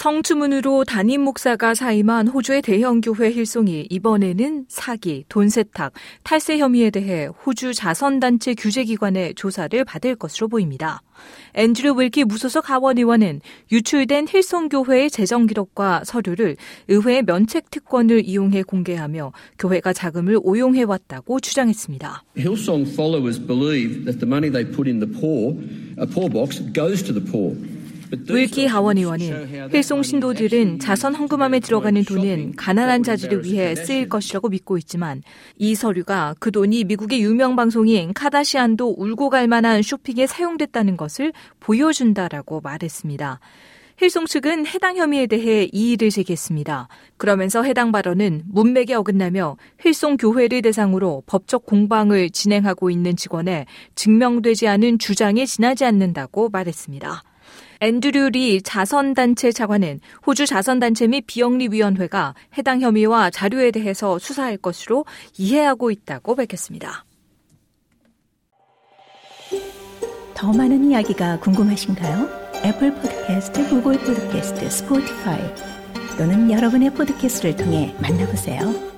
성주문으로 담임 목사가 사임한 호주의 대형 교회 힐송이 이번에는 사기, 돈 세탁, 탈세 혐의에 대해 호주 자선단체 규제기관의 조사를 받을 것으로 보입니다. 앤드류 윌키 무소속 하원 의원은 유출된 힐송 교회의 재정 기록과 서류를 의회 면책 특권을 이용해 공개하며 교회가 자금을 오용해 왔다고 주장했습니다. Hillsong followers believe that the money they put in the poor, a poor box, goes to the poor. 윌키 하원 의원은 힐송 신도들은 자선 헌금함에 들어가는 돈은 가난한 자들을 위해 쓰일 것이라고 믿고 있지만 이 서류가 그 돈이 미국의 유명 방송인 카다시안도 울고 갈 만한 쇼핑에 사용됐다는 것을 보여준다라고 말했습니다. 힐송 측은 해당 혐의에 대해 이의를 제기했습니다. 그러면서 해당 발언은 문맥에 어긋나며 힐송 교회를 대상으로 법적 공방을 진행하고 있는 직원에 증명되지 않은 주장에 지나지 않는다고 말했습니다. 앤드류 리 자선단체 차관은 호주 자선단체 및 비영리위원회가 해당 혐의와 자료에 대해서 수사할 것으로 이해하고 있다고 밝혔습니다. 더 많은 이야기가 궁금하신가요? 애플 포드캐스트, 구글 포드캐스트, 스포티파이 또는 여러분의 포드캐스트를 통해 만나보세요.